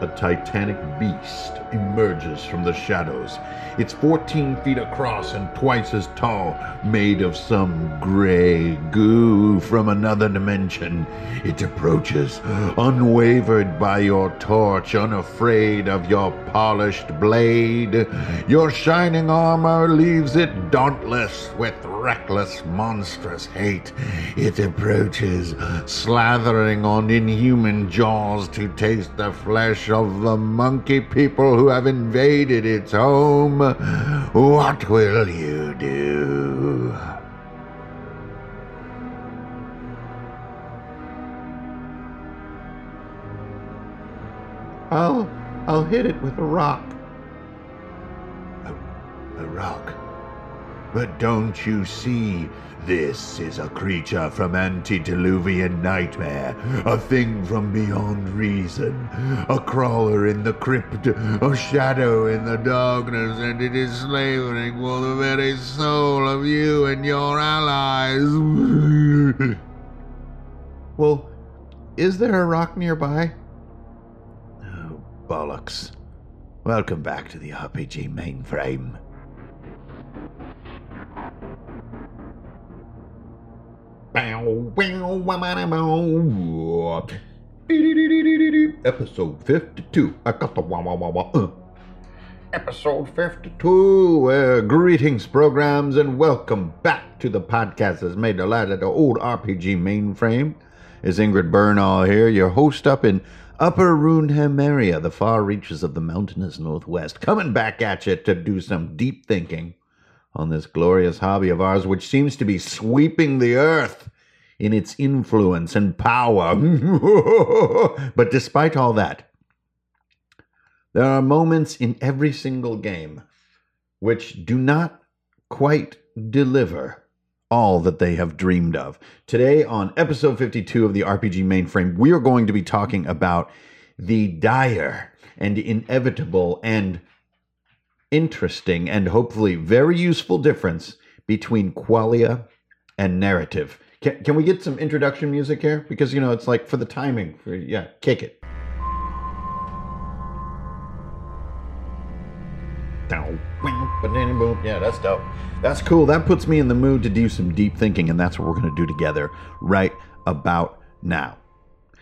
a titanic beast emerges from the shadows. It's 14 feet across and twice as tall, made of some gray goo from another dimension. It approaches, unwavered by your torch, unafraid of your polished blade. Your shining armor leaves it dauntless with reckless, monstrous hate. It approaches, slathering on inhuman jaws to taste the flesh of the monkey people who have invaded its home. What will you do? I'll I'll hit it with a rock. A a rock. But don't you see? This is a creature from antediluvian nightmare, a thing from beyond reason, a crawler in the crypt, a shadow in the darkness, and it is slavering for the very soul of you and your allies. Well, is there a rock nearby? oh, bollocks. Welcome back to the RPG mainframe. Episode 52. I got the wah wah wah wah. Uh. Episode 52. Uh, greetings, programs, and welcome back to the podcast that's made the light of the old RPG mainframe. It's Hankerin Ferinale here, your host up in Upper Runeham area, the far reaches of the mountainous northwest, coming back at you to do some deep thinking on this glorious hobby of ours, which seems to be sweeping the earth in its influence and power. but despite all that, there are moments in every single game which do not quite deliver all that they have dreamed of. Today, on episode 52 of the RPG Mainframe, we are going to be talking about the dire and inevitable and interesting and hopefully very useful difference between qualia and narrative. Can, can we get some introduction music here? Because, you know, it's like for the timing. For, yeah, kick it. Yeah, that's dope. That's cool. That puts me in the mood to do some deep thinking, and that's what we're going to do together right about now.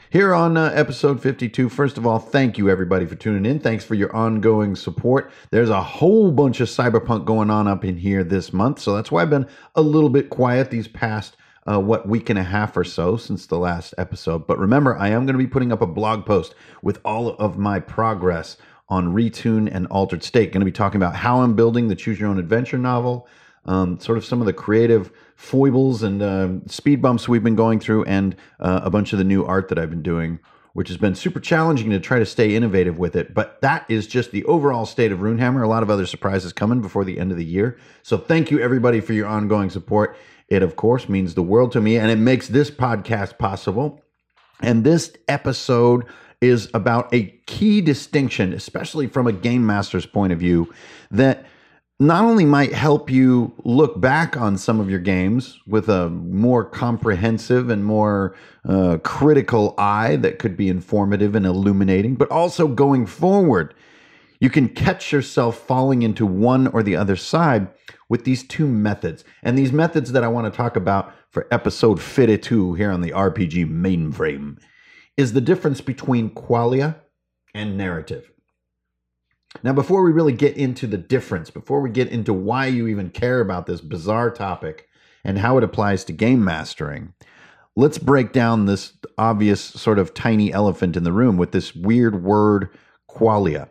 Here on uh, episode 52, first of all, thank you everybody for tuning in. Thanks for your ongoing support. There's a whole bunch of cyberpunk going on up in here this month, so that's why I've been a little bit quiet these past uh, what week and a half or so since the last episode. But remember, I am going to be putting up a blog post with all of my progress on Retune and Altered State. Going to be talking about how I'm building the Choose Your Own Adventure novel, um, sort of some of the creative foibles and uh, speed bumps we've been going through, and uh, a bunch of the new art that I've been doing. Which has been super challenging to try to stay innovative with it. But that is just the overall state of Runehammer. A lot of other surprises coming before the end of the year. So thank you, everybody, for your ongoing support. It, of course, means the world to me, and it makes this podcast possible. And this episode is about a key distinction, especially from a game master's point of view, that not only might help you look back on some of your games with a more comprehensive and more uh, critical eye that could be informative and illuminating, but also going forward, you can catch yourself falling into one or the other side with these two methods. And these methods that I want to talk about for episode 52 here on the RPG mainframe is the difference between qualia and narrative. Now, before we really get into the difference, before we get into why you even care about this bizarre topic and how it applies to game mastering, let's break down this obvious sort of tiny elephant in the room with this weird word qualia.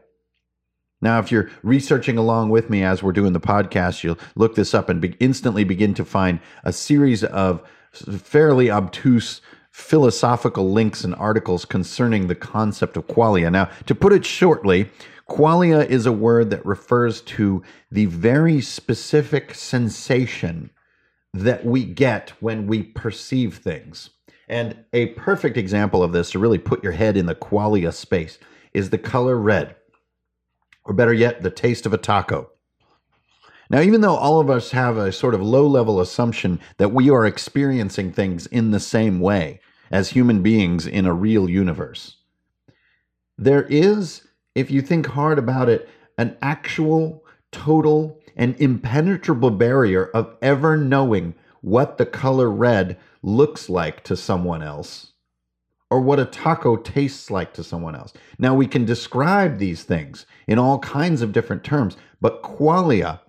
Now, if you're researching along with me as we're doing the podcast, you'll look this up and be- instantly begin to find a series of fairly obtuse philosophical links and articles concerning the concept of qualia. Now, to put it shortly, qualia is a word that refers to the very specific sensation that we get when we perceive things. And a perfect example of this to really put your head in the qualia space is the color red, or better yet, the taste of a taco. Now, even though all of us have a sort of low level assumption that we are experiencing things in the same way as human beings in a real universe, there is, if you think hard about it, an actual, total, and impenetrable barrier of ever knowing what the color red looks like to someone else or what a taco tastes like to someone else. Now, we can describe these things in all kinds of different terms, but qualia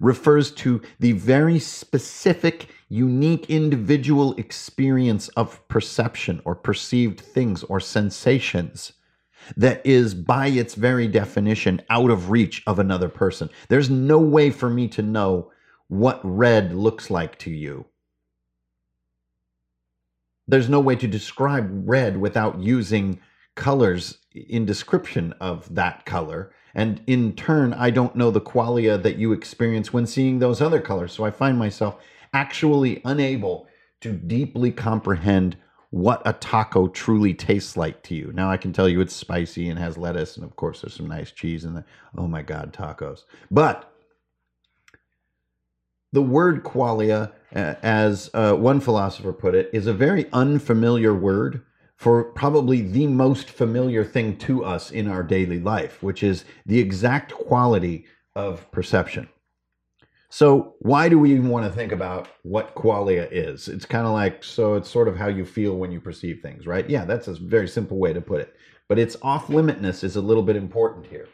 refers to the very specific, unique individual experience of perception or perceived things or sensations that is, by its very definition, out of reach of another person. There's no way for me to know what red looks like to you. There's no way to describe red without using colors in description of that color. And in turn, I don't know the qualia that you experience when seeing those other colors. So I find myself actually unable to deeply comprehend what a taco truly tastes like to you. Now I can tell you it's spicy and has lettuce, and of course there's some nice cheese in there. Oh my God, tacos. But the word qualia, uh, as uh, one philosopher put it, is a very unfamiliar word for probably the most familiar thing to us in our daily life, which is the exact quality of perception. So, why do we even want to think about what qualia is? It's kind of like, so it's sort of how you feel when you perceive things, right? Yeah, that's a very simple way to put it. But its off limitness is a little bit important here.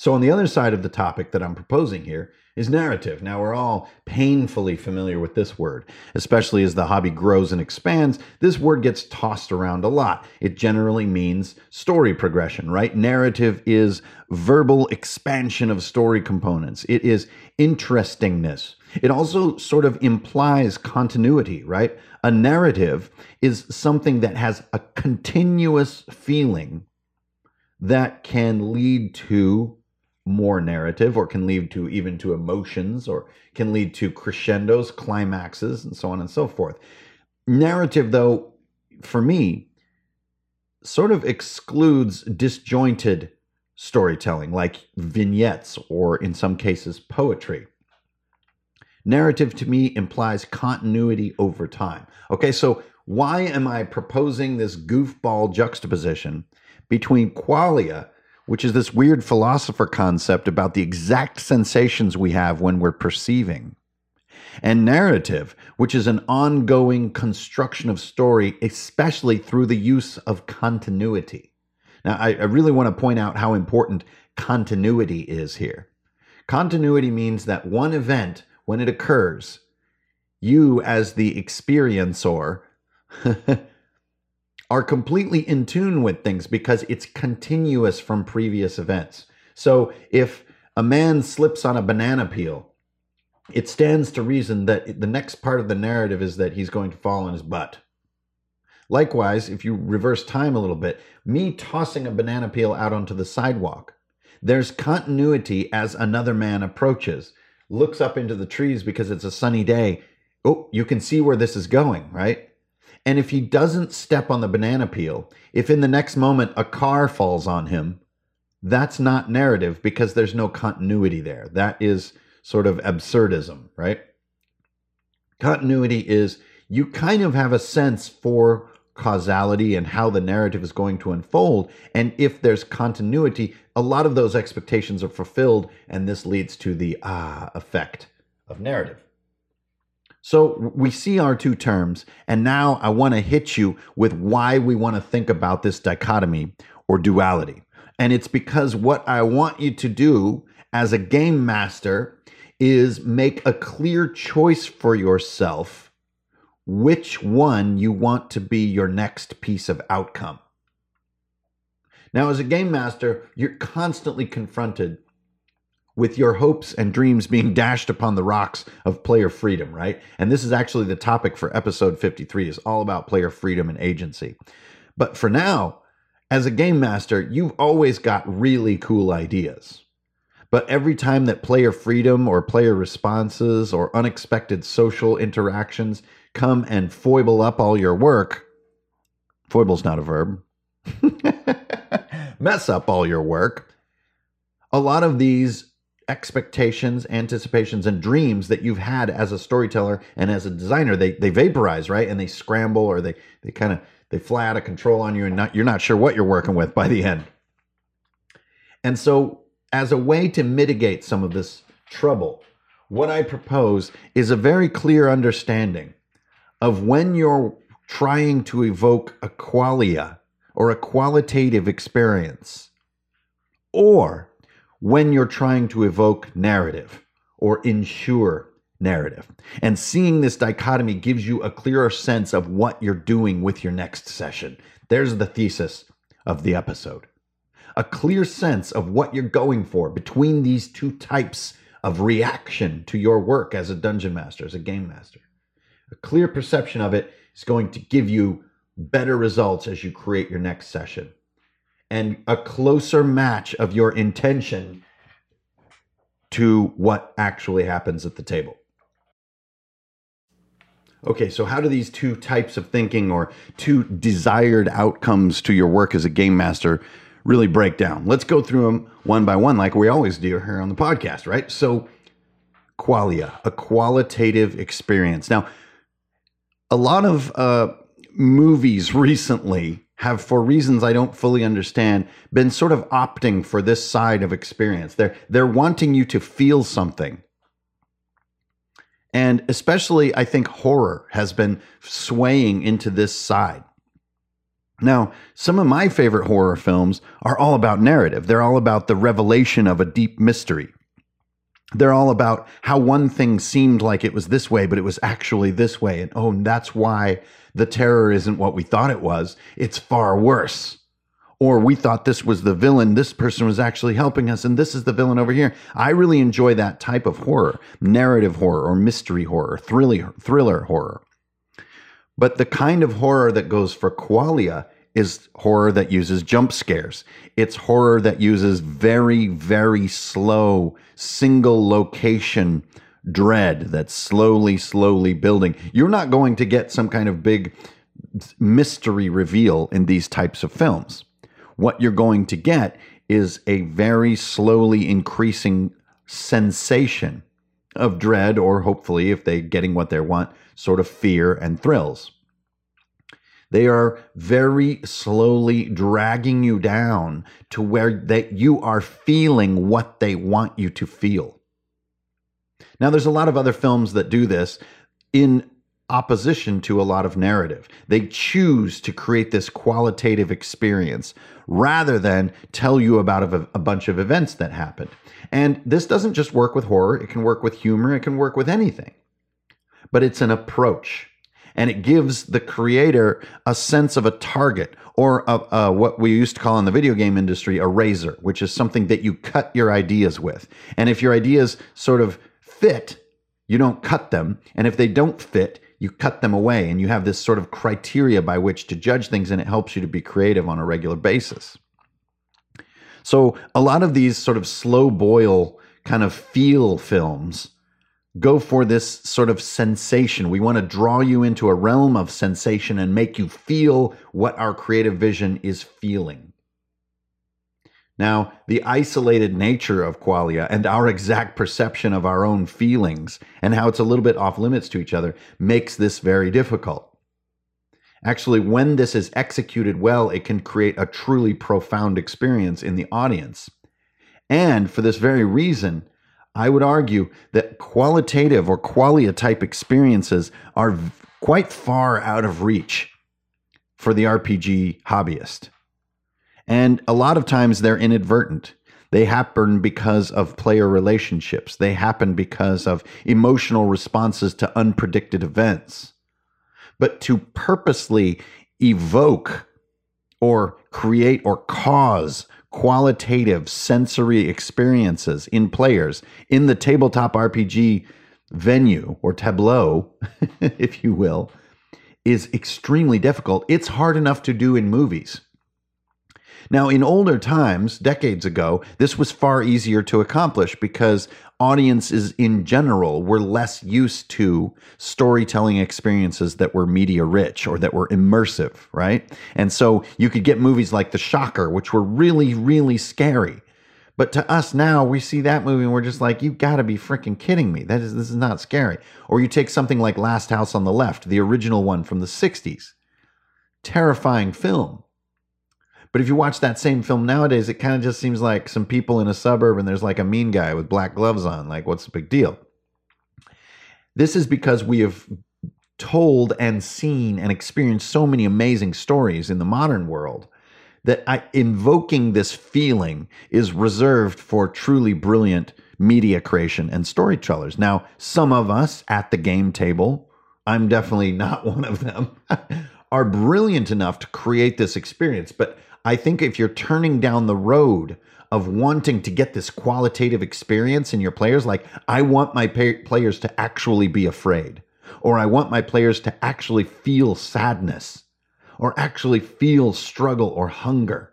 So, on the other side of the topic that I'm proposing here is narrative. Now, we're all painfully familiar with this word, especially as the hobby grows and expands. This word gets tossed around a lot. It generally means story progression, right? Narrative is verbal expansion of story components, it is interestingness. It also sort of implies continuity, right? A narrative is something that has a continuous feeling that can lead to more narrative or can lead to even to emotions or can lead to crescendos, climaxes, and so on and so forth. Narrative, though, for me, sort of excludes disjointed storytelling like vignettes or in some cases poetry. Narrative to me implies continuity over time. Okay, so why am I proposing this goofball juxtaposition between qualia which is this weird philosopher concept about the exact sensations we have when we're perceiving. And narrative, which is an ongoing construction of story, especially through the use of continuity. Now, I, I really want to point out how important continuity is here. Continuity means that one event, when it occurs, you as the experiencer are completely in tune with things because it's continuous from previous events. So if a man slips on a banana peel, it stands to reason that the next part of the narrative is that he's going to fall on his butt. Likewise, if you reverse time a little bit, me tossing a banana peel out onto the sidewalk, there's continuity as another man approaches, looks up into the trees because it's a sunny day. Oh, you can see where this is going, right? And if he doesn't step on the banana peel, if in the next moment a car falls on him, that's not narrative because there's no continuity there. That is sort of absurdism, right? Continuity is you kind of have a sense for causality and how the narrative is going to unfold. And if there's continuity, a lot of those expectations are fulfilled, and this leads to the ah effect of narrative. So we see our two terms, and now I want to hit you with why we want to think about this dichotomy or duality. And it's because what I want you to do as a game master is make a clear choice for yourself which one you want to be your next piece of outcome. Now, as a game master, you're constantly confronted with your hopes and dreams being hmm. dashed upon the rocks of player freedom, right? And this is actually the topic for episode 53 is all about player freedom and agency. But for now, as a game master, you've always got really cool ideas. But every time that player freedom or player responses or unexpected social interactions come and foible up all your work, foible's not a verb, mess up all your work, a lot of these expectations, anticipations, and dreams that you've had as a storyteller and as a designer, they they vaporize, right? And they scramble or they they kind of They fly out of control on you, and not, you're not sure what you're working with by the end. And so, as a way to mitigate some of this trouble, what I propose is a very clear understanding of when you're trying to evoke a qualia or a qualitative experience, or when you're trying to evoke narrative or ensure narrative. And seeing this dichotomy gives you a clearer sense of what you're doing with your next session. There's the thesis of the episode. A clear sense of what you're going for between these two types of reaction to your work as a dungeon master, as a game master. A clear perception of it is going to give you better results as you create your next session. And a closer match of your intention to what actually happens at the table. Okay, so how do these two types of thinking or two desired outcomes to your work as a game master really break down? Let's go through them one by one, like we always do here on the podcast, right? So, qualia, a qualitative experience. Now, a lot of uh, movies recently have, for reasons I don't fully understand, been sort of opting for this side of experience. They're they're wanting you to feel something and especially, I think horror has been swaying into this side. Now, some of my favorite horror films are all about narrative. They're all about the revelation of a deep mystery. They're all about how one thing seemed like it was this way, but it was actually this way. And oh, that's why the terror isn't what we thought it was. It's far worse or we thought this was the villain this person was actually helping us and this is the villain over here i really enjoy that type of horror narrative horror or mystery horror thriller thriller horror but the kind of horror that goes for qualia is horror that uses jump scares. It's horror that uses very very slow single location dread that's slowly slowly building. You're not going to get some kind of big mystery reveal in these types of films. What you're going to get is a very slowly increasing sensation of dread, or hopefully, if they're getting what they want, sort of fear and thrills. They are very slowly dragging you down to where that you are feeling what they want you to feel. Now, there's a lot of other films that do this in opposition to a lot of narrative. They choose to create this qualitative experience rather than tell you about a, a, bunch of events that happened. And this doesn't just work with horror, it can work with humor, it can work with anything. But it's an approach. And it gives the creator a sense of a target or a, a, what we used to call in the video game industry a razor, which is something that you cut your ideas with. And if your ideas sort of fit, you don't cut them. And if they don't fit, you cut them away and you have this sort of criteria by which to judge things and it helps you to be creative on a regular basis. So a lot of these sort of slow boil kind of feel films go for this sort of sensation. We want to draw you into a realm of sensation and make you feel what our creative vision is feeling. Now, the isolated nature of qualia and our exact perception of our own feelings and how it's a little bit off limits to each other makes this very difficult. Actually, when this is executed well, it can create a truly profound experience in the audience. And for this very reason, I would argue that qualitative or qualia type experiences are quite far out of reach for the RPG hobbyist. And a lot of times they're inadvertent. They happen because of player relationships. They happen because of emotional responses to unpredicted events. But to purposely evoke or create or cause qualitative sensory experiences in players in the tabletop RPG venue or tableau, if you will, is extremely difficult. It's hard enough to do in movies. Now, in older times, decades ago, this was far easier to accomplish because audiences in general were less used to storytelling experiences that were media rich or that were immersive, right? And so you could get movies like The Shocker, which were really, really scary. But to us now, we see that movie and we're just like, you gotta be freaking kidding me. That is this is not scary. Or you take something like Last House on the Left, the original one from the 60s terrifying film. But if you watch that same film nowadays, it kind of just seems like some people in a suburb and there's like a mean guy with black gloves on. Like, what's the big deal? This is because we have told and seen and experienced so many amazing stories in the modern world that I, invoking this feeling is reserved for truly brilliant media creation and storytellers. Now, some of us at the game table, I'm definitely not one of them, are brilliant enough to create this experience. But I think if you're turning down the road of wanting to get this qualitative experience in your players, like I want my players to actually be afraid, or I want my players to actually feel sadness, or actually feel struggle or hunger.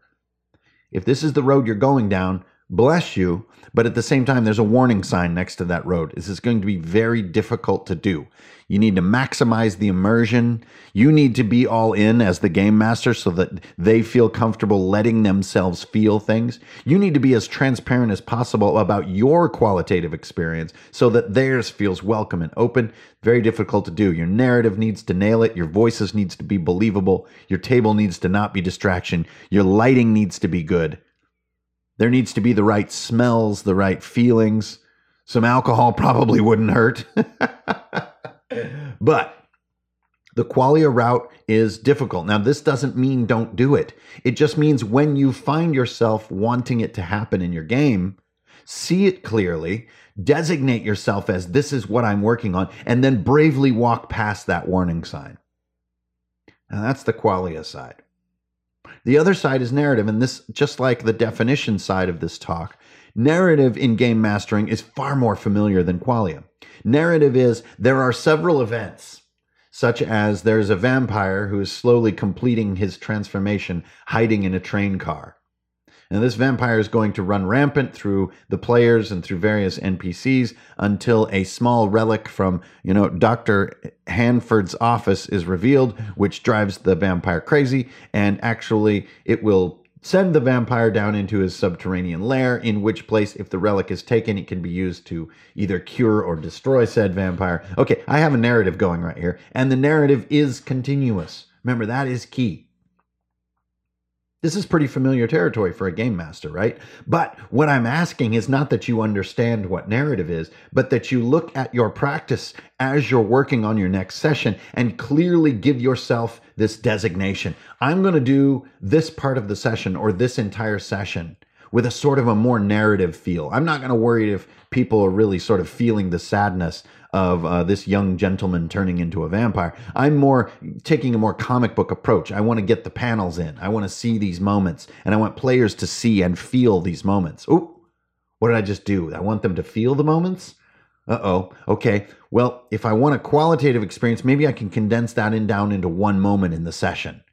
If this is the road you're going down, bless you. But at the same time, there's a warning sign next to that road. This is going to be very difficult to do. You need to maximize the immersion. You need to be all in as the game master so that they feel comfortable letting themselves feel things. You need to be as transparent as possible about your qualitative experience so that theirs feels welcome and open. Very difficult to do. Your narrative needs to nail it. Your voices needs to be believable. Your table needs to not be distraction. Your lighting needs to be good. There needs to be the right smells, the right feelings. Some alcohol probably wouldn't hurt. but the qualia route is difficult. Now, this doesn't mean don't do it. It just means when you find yourself wanting it to happen in your game, see it clearly, designate yourself as this is what I'm working on, and then bravely walk past that warning sign. Now, that's the qualia side. The other side is narrative, and this, just like the definition side of this talk, narrative in game mastering is far more familiar than qualia. Narrative is there are several events, such as there's a vampire who is slowly completing his transformation hiding in a train car. And this vampire is going to run rampant through the players and through various NPCs until a small relic from, you know, Dr. Hanford's office is revealed, which drives the vampire crazy. And actually, it will send the vampire down into his subterranean lair, in which place, if the relic is taken, it can be used to either cure or destroy said vampire. Okay, I have a narrative going right here, and the narrative is continuous. Remember, that is key. This is pretty familiar territory for a game master, right? But what I'm asking is not that you understand what narrative is, but that you look at your practice as you're working on your next session and clearly give yourself this designation. I'm going to do this part of the session or this entire session with a sort of a more narrative feel. I'm not going to worry if people are really sort of feeling the sadness of uh, this young gentleman turning into a vampire. I'm more taking a more comic book approach. I want to get the panels in. I want to see these moments, and I want players to see and feel these moments. Oh, what did I just do? I want them to feel the moments. Uh oh. Okay. Well, if I want a qualitative experience, maybe I can condense that in down into one moment in the session.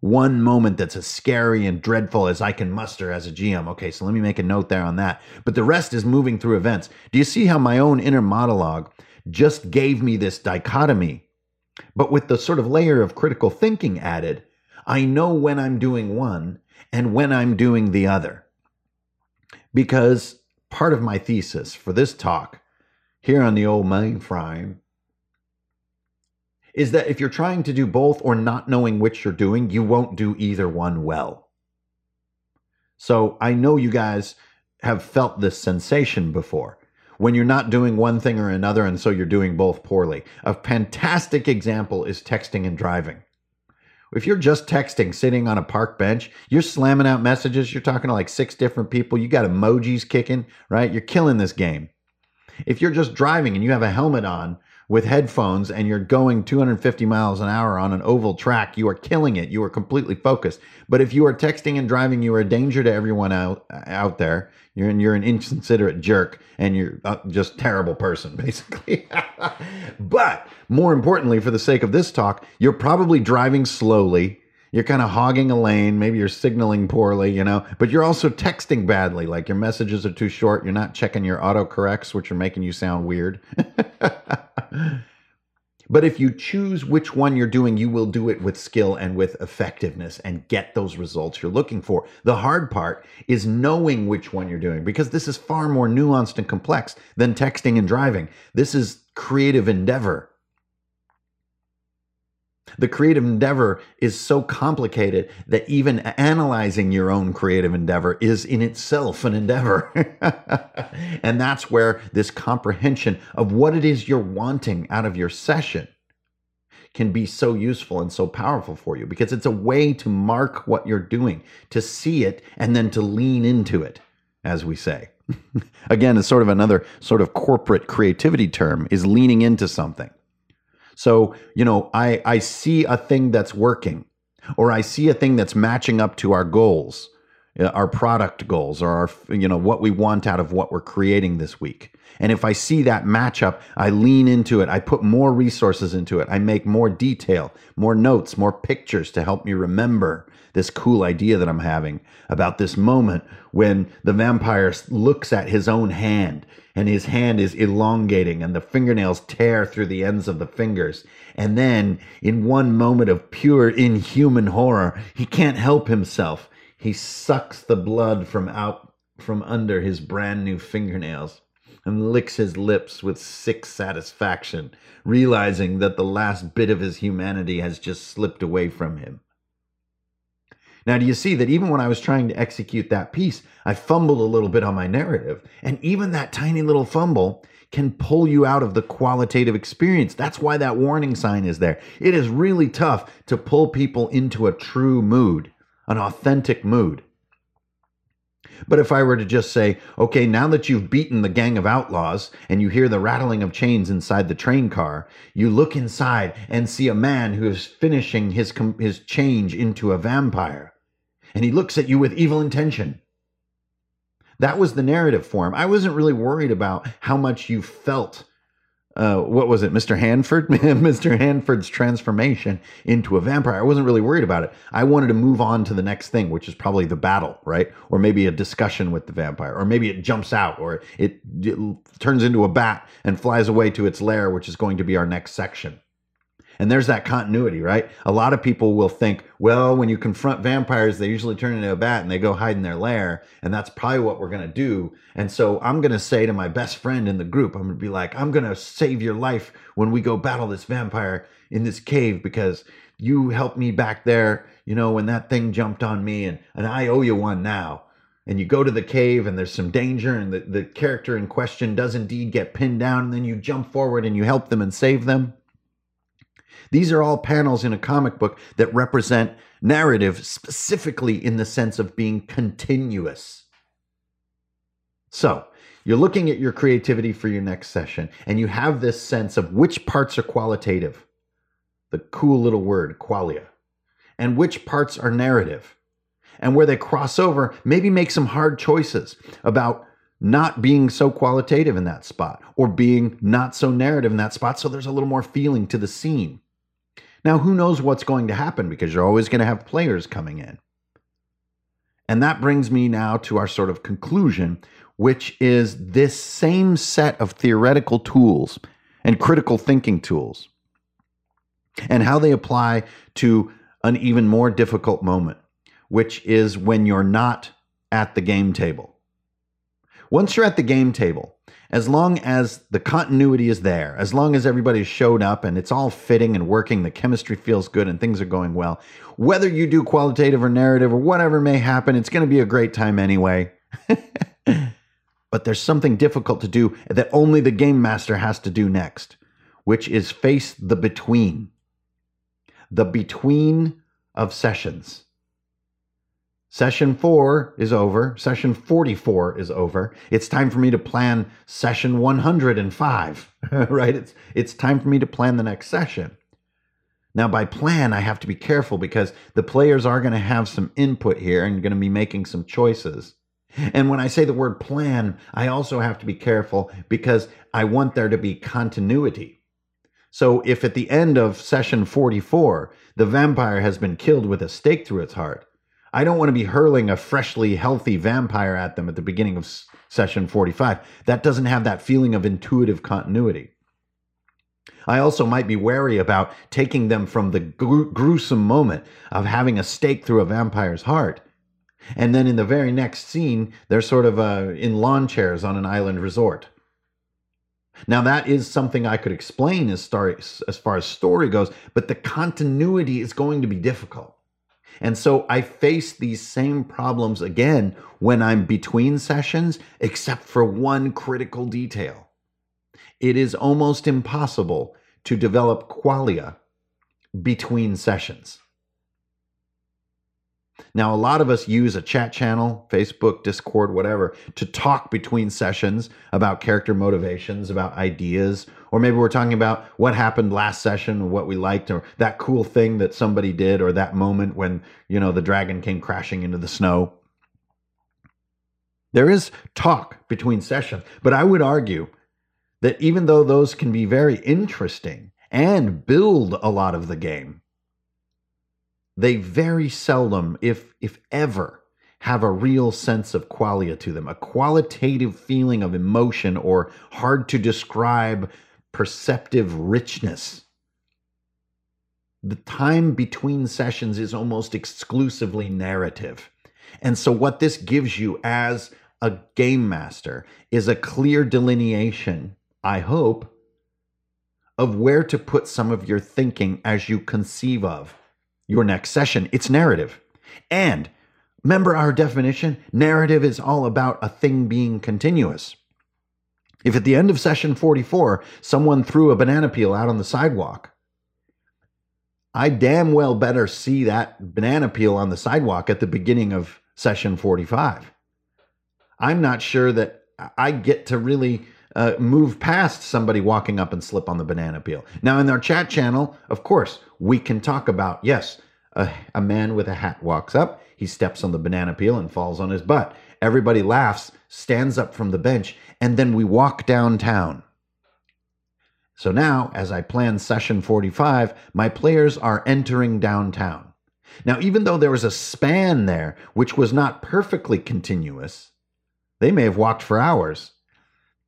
One moment that's as scary and dreadful as I can muster as a GM. Okay, so let me make a note there on that. But the rest is moving through events. Do you see how my own inner monologue just gave me this dichotomy. But with the sort of layer of critical thinking added, I know when I'm doing one and when I'm doing the other. Because part of my thesis for this talk here on the old mainframe is that if you're trying to do both or not knowing which you're doing, you won't do either one well. So I know you guys have felt this sensation before when you're not doing one thing or another, and so you're doing both poorly. A fantastic example is texting and driving. If you're just texting sitting on a park bench, you're slamming out messages, you're talking to like six different people, you got emojis kicking, right? You're killing this game. If you're just driving and you have a helmet on with headphones and you're going 250 miles an hour on an oval track, you are killing it. You are completely focused. But if you are texting and driving, you are a danger to everyone out out there. You're you're an inconsiderate jerk and you're just terrible person, basically. but more importantly, for the sake of this talk, you're probably driving slowly you're kind of hogging a lane. Maybe you're signaling poorly, you know, but you're also texting badly. Like your messages are too short. You're not checking your autocorrects, which are making you sound weird. but if you choose which one you're doing, you will do it with skill and with effectiveness and get those results you're looking for. The hard part is knowing which one you're doing because this is far more nuanced and complex than texting and driving. This is creative endeavor The creative endeavor is so complicated that even analyzing your own creative endeavor is in itself an endeavor. and that's where this comprehension of what it is you're wanting out of your session can be so useful and so powerful for you because it's a way to mark what you're doing, to see it, and then to lean into it, as we say. Again, it's sort of another sort of corporate creativity term is leaning into something. So, you know, I, I see a thing that's working, or I see a thing that's matching up to our goals, Uh, our product goals, or our, you know, what we want out of what we're creating this week. And if I see that matchup, I lean into it. I put more resources into it. I make more detail, more notes, more pictures to help me remember this cool idea that I'm having about this moment when the vampire looks at his own hand and his hand is elongating and the fingernails tear through the ends of the fingers. And then, in one moment of pure inhuman horror, he can't help himself. He sucks the blood from out from under his brand new fingernails and licks his lips with sick satisfaction, realizing that the last bit of his humanity has just slipped away from him. Now, do you see that even when I was trying to execute that piece, I fumbled a little bit on my narrative? And even that tiny little fumble can pull you out of the qualitative experience. That's why that warning sign is there. It is really tough to pull people into a true mood, an authentic mood. But if I were to just say, okay, now that you've beaten the gang of outlaws and you hear the rattling of chains inside the train car, you look inside and see a man who is finishing his, his change into a vampire. And he looks at you with evil intention. That was the narrative form. I wasn't really worried about how much you felt uh, what was it, Mr. Hanford? Mr. Hanford's transformation into a vampire. I wasn't really worried about it. I wanted to move on to the next thing, which is probably the battle, right? Or maybe a discussion with the vampire, or maybe it jumps out, or it, it turns into a bat and flies away to its lair, which is going to be our next section. And there's that continuity, right? A lot of people will think, well, when you confront vampires, they usually turn into a bat and they go hide in their lair. And that's probably what we're going to do. And so I'm going to say to my best friend in the group, I'm going to be like, I'm going to save your life when we go battle this vampire in this cave because you helped me back there, you know, when that thing jumped on me and, and I owe you one now and you go to the cave and there's some danger and the, the character in question does indeed get pinned down and then you jump forward and you help them and save them these are all panels in a comic book that represent narrative specifically in the sense of being continuous. So, you're looking at your creativity for your next session, and you have this sense of which parts are qualitative, the cool little word, qualia, and which parts are narrative. And where they cross over, maybe make some hard choices about not being so qualitative in that spot or being not so narrative in that spot. So there's a little more feeling to the scene. Now, who knows what's going to happen because you're always going to have players coming in. And that brings me now to our sort of conclusion, which is this same set of theoretical tools and critical thinking tools and how they apply to an even more difficult moment, which is when you're not at the game table. Once you're at the game table, as long as the continuity is there, as long as everybody's showed up and it's all fitting and working, the chemistry feels good and things are going well, whether you do qualitative or narrative or whatever may happen, it's going to be a great time anyway. but there's something difficult to do that only the game master has to do next, which is face the between. The between of sessions. Session four is over. Session 44 is over. It's time for me to plan session 105, right? It's, it's time for me to plan the next session. Now, by plan, I have to be careful because the players are going to have some input here and going to be making some choices. And when I say the word plan, I also have to be careful because I want there to be continuity. So if at the end of session 44, the vampire has been killed with a stake through its heart, I don't want to be hurling a freshly healthy vampire at them at the beginning of session 45. That doesn't have that feeling of intuitive continuity. I also might be wary about taking them from the gruesome moment of having a stake through a vampire's heart. And then in the very next scene, they're sort of uh, in lawn chairs on an island resort. Now that is something I could explain as story, as far as story goes, but the continuity is going to be difficult. And so I face these same problems again when I'm between sessions, except for one critical detail. It is almost impossible to develop qualia between sessions. Now, a lot of us use a chat channel, Facebook, Discord, whatever, to talk between sessions about character motivations, about ideas, or maybe we're talking about what happened last session, what we liked, or that cool thing that somebody did, or that moment when, you know, the dragon came crashing into the snow. There is talk between sessions, but I would argue that even though those can be very interesting and build a lot of the game, they very seldom, if if ever, have a real sense of qualia to them, a qualitative feeling of emotion or hard to describe perceptive richness. The time between sessions is almost exclusively narrative. And so, what this gives you as a game master is a clear delineation, I hope, of where to put some of your thinking as you conceive of your next session. It's narrative. And remember our definition narrative is all about a thing being continuous. If at the end of session 44, someone threw a banana peel out on the sidewalk, I damn well better see that banana peel on the sidewalk at the beginning of session 45. I'm not sure that I get to really uh, move past somebody walking up and slip on the banana peel. Now, in our chat channel, of course, we can talk about yes, a, a man with a hat walks up, he steps on the banana peel and falls on his butt. Everybody laughs, stands up from the bench, and then we walk downtown. So now, as I plan session 45, my players are entering downtown. Now, even though there was a span there which was not perfectly continuous, they may have walked for hours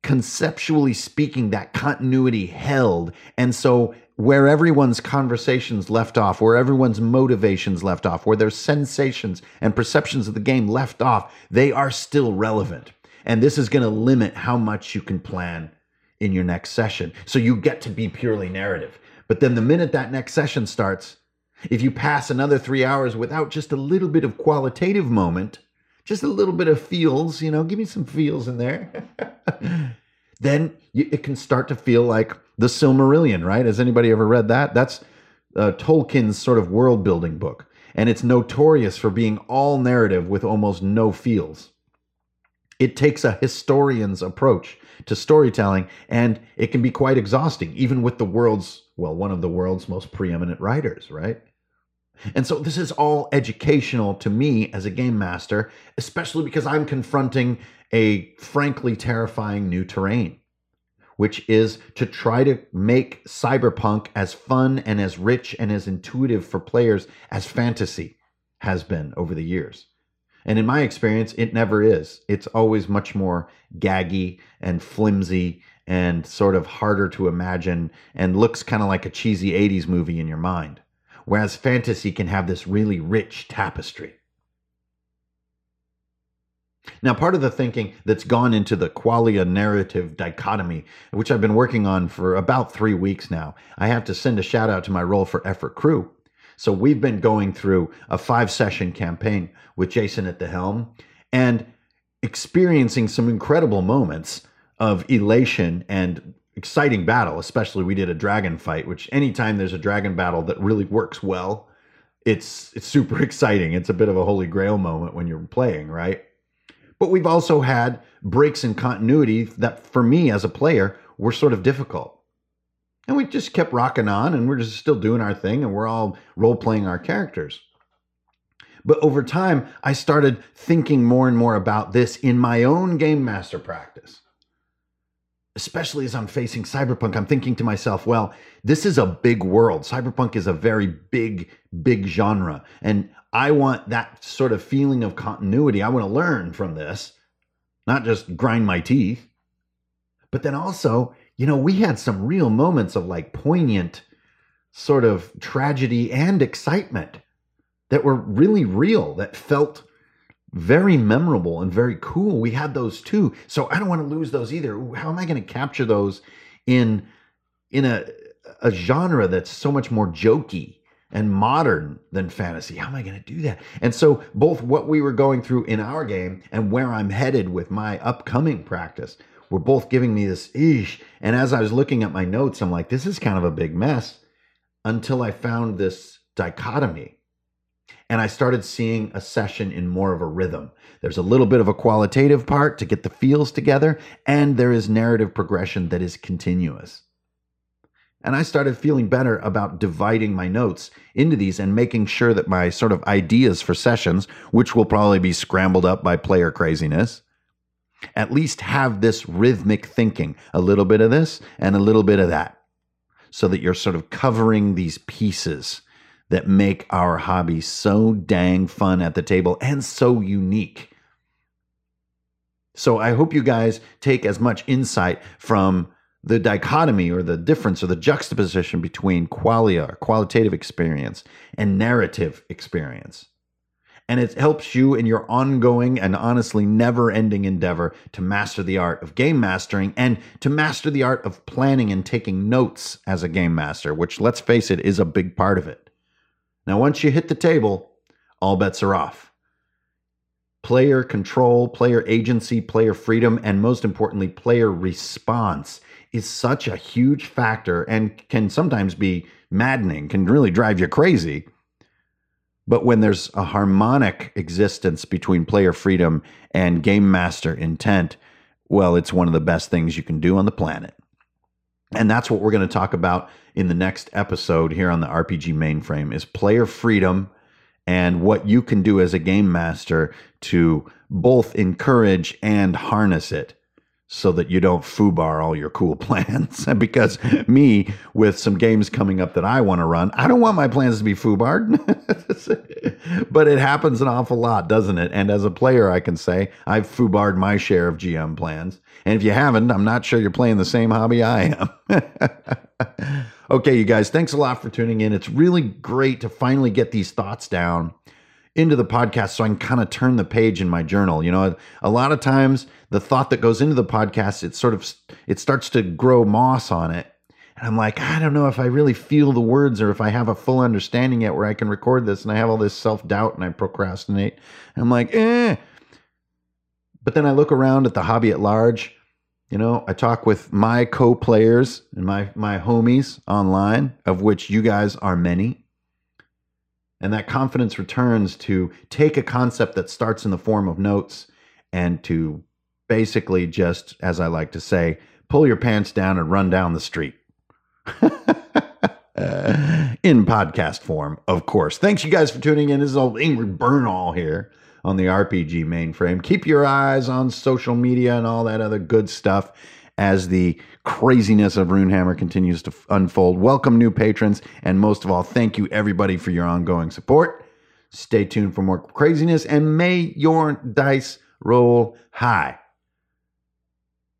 conceptually speaking, that continuity held. And so, where everyone's conversations left off, where everyone's motivations left off, where their sensations and perceptions of the game left off, they are still relevant. And this is going to limit how much you can plan in your next session. So, you get to be purely narrative. But then, the minute that next session starts, if you pass another three hours without just a little bit of qualitative moment, just a little bit of feels, you know, give me some feels in there. then it can start to feel like the Silmarillion, right? Has anybody ever read that? That's uh, Tolkien's sort of world building book. And it's notorious for being all narrative with almost no feels. It takes a historian's approach to storytelling, and it can be quite exhausting, even with the world's, well, one of the world's most preeminent writers, right? And so this is all educational to me as a game master, especially because I'm confronting a frankly terrifying new terrain, which is to try to make cyberpunk as fun and as rich and as intuitive for players as fantasy has been over the years. And in my experience, it never is. It's always much more gaggy and flimsy and sort of harder to imagine and looks kind of like a cheesy 80s movie in your mind whereas fantasy can have this really rich tapestry. Now, part of the thinking that's gone into the qualia narrative dichotomy, which I've been working on for about three weeks now, I have to send a shout out to my role for Effort crew. So, we've been going through a five session campaign with Jason at the helm and experiencing some incredible moments of elation and exciting battle, especially we did a dragon fight, which anytime there's a dragon battle that really works well, it's it's super exciting. It's a bit of a holy grail moment when you're playing, right? But we've also had breaks in continuity that for me as a player were sort of difficult. And we just kept rocking on and we're just still doing our thing and we're all role playing our characters. But over time, I started thinking more and more about this in my own game master practice especially as I'm facing cyberpunk, I'm thinking to myself, well, this is a big world. Cyberpunk is a very big, big genre. And I want that sort of feeling of continuity. I want to learn from this, not just grind my teeth. But then also, you know, we had some real moments of like poignant sort of tragedy and excitement that were really real, that felt very memorable and very cool. We had those too. So I don't want to lose those either. How am I going to capture those in in a a genre that's so much more jokey and modern than fantasy. How am I going to do that? And so, both what we were going through in our game and where I'm headed with my upcoming practice were both giving me this ish. And as I was looking at my notes, I'm like, this is kind of a big mess until I found this dichotomy. And I started seeing a session in more of a rhythm. There's a little bit of a qualitative part to get the feels together, and there is narrative progression that is continuous. And I started feeling better about dividing my notes into these and making sure that my sort of ideas for sessions, which will probably be scrambled up by player craziness, at least have this rhythmic thinking a little bit of this and a little bit of that so that you're sort of covering these pieces that make our hobby so dang fun at the table and so unique. So I hope you guys take as much insight from the dichotomy or the difference or the juxtaposition between qualia, qualitative experience, and narrative experience. And it helps you in your ongoing and honestly never ending endeavor to master the art of game mastering and to master the art of planning and taking notes as a game master, which, let's face it, is a big part of it. Now, once you hit the table, all bets are off. Player control, player agency, player freedom, and most importantly, player response is such a huge factor and can sometimes be maddening, can really drive you crazy. But when there's a harmonic existence between player freedom and game master intent, well, it's one of the best things you can do on the planet. And that's what we're going to talk about in the next episode here on the RPG mainframe is player freedom and what you can do as a game master to both encourage and harness it so that you don't foobar all your cool plans. because me, with some games coming up that I want to run, I don't want my plans to be foobarred. but it happens an awful lot, doesn't it? And as a player, I can say I've foobarred my share of GM plans. And if you haven't, I'm not sure you're playing the same hobby I am. okay, you guys, thanks a lot for tuning in. It's really great to finally get these thoughts down into the podcast so I can kind of turn the page in my journal. You know, a lot of times the thought that goes into the podcast, it sort of it starts to grow moss on it. And I'm like, I don't know if I really feel the words or if I have a full understanding yet where I can record this. And I have all this self doubt and I procrastinate. And I'm like, eh. But then I look around at the hobby at large. You know, I talk with my co-players and my my homies online, of which you guys are many. And that confidence returns to take a concept that starts in the form of notes and to basically just, as I like to say, pull your pants down and run down the street. in podcast form, of course. Thanks you guys for tuning in. This is old Hankerin Ferinale here on the RPG mainframe. Keep your eyes on social media and all that other good stuff as the craziness of Runehammer continues to unfold. Welcome, new patrons, and most of all, thank you everybody for your ongoing support. Stay tuned for more craziness, and may your dice roll high.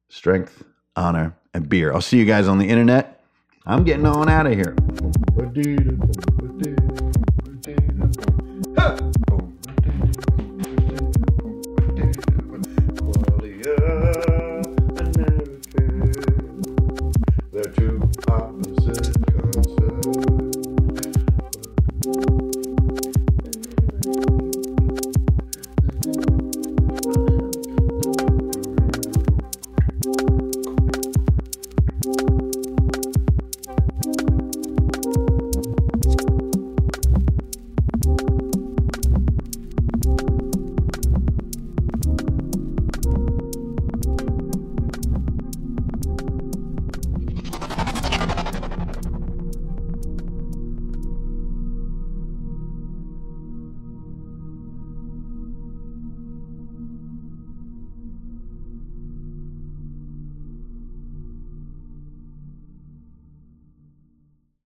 Strength, honor, and beer. I'll see you guys on the internet. I'm getting on out of here.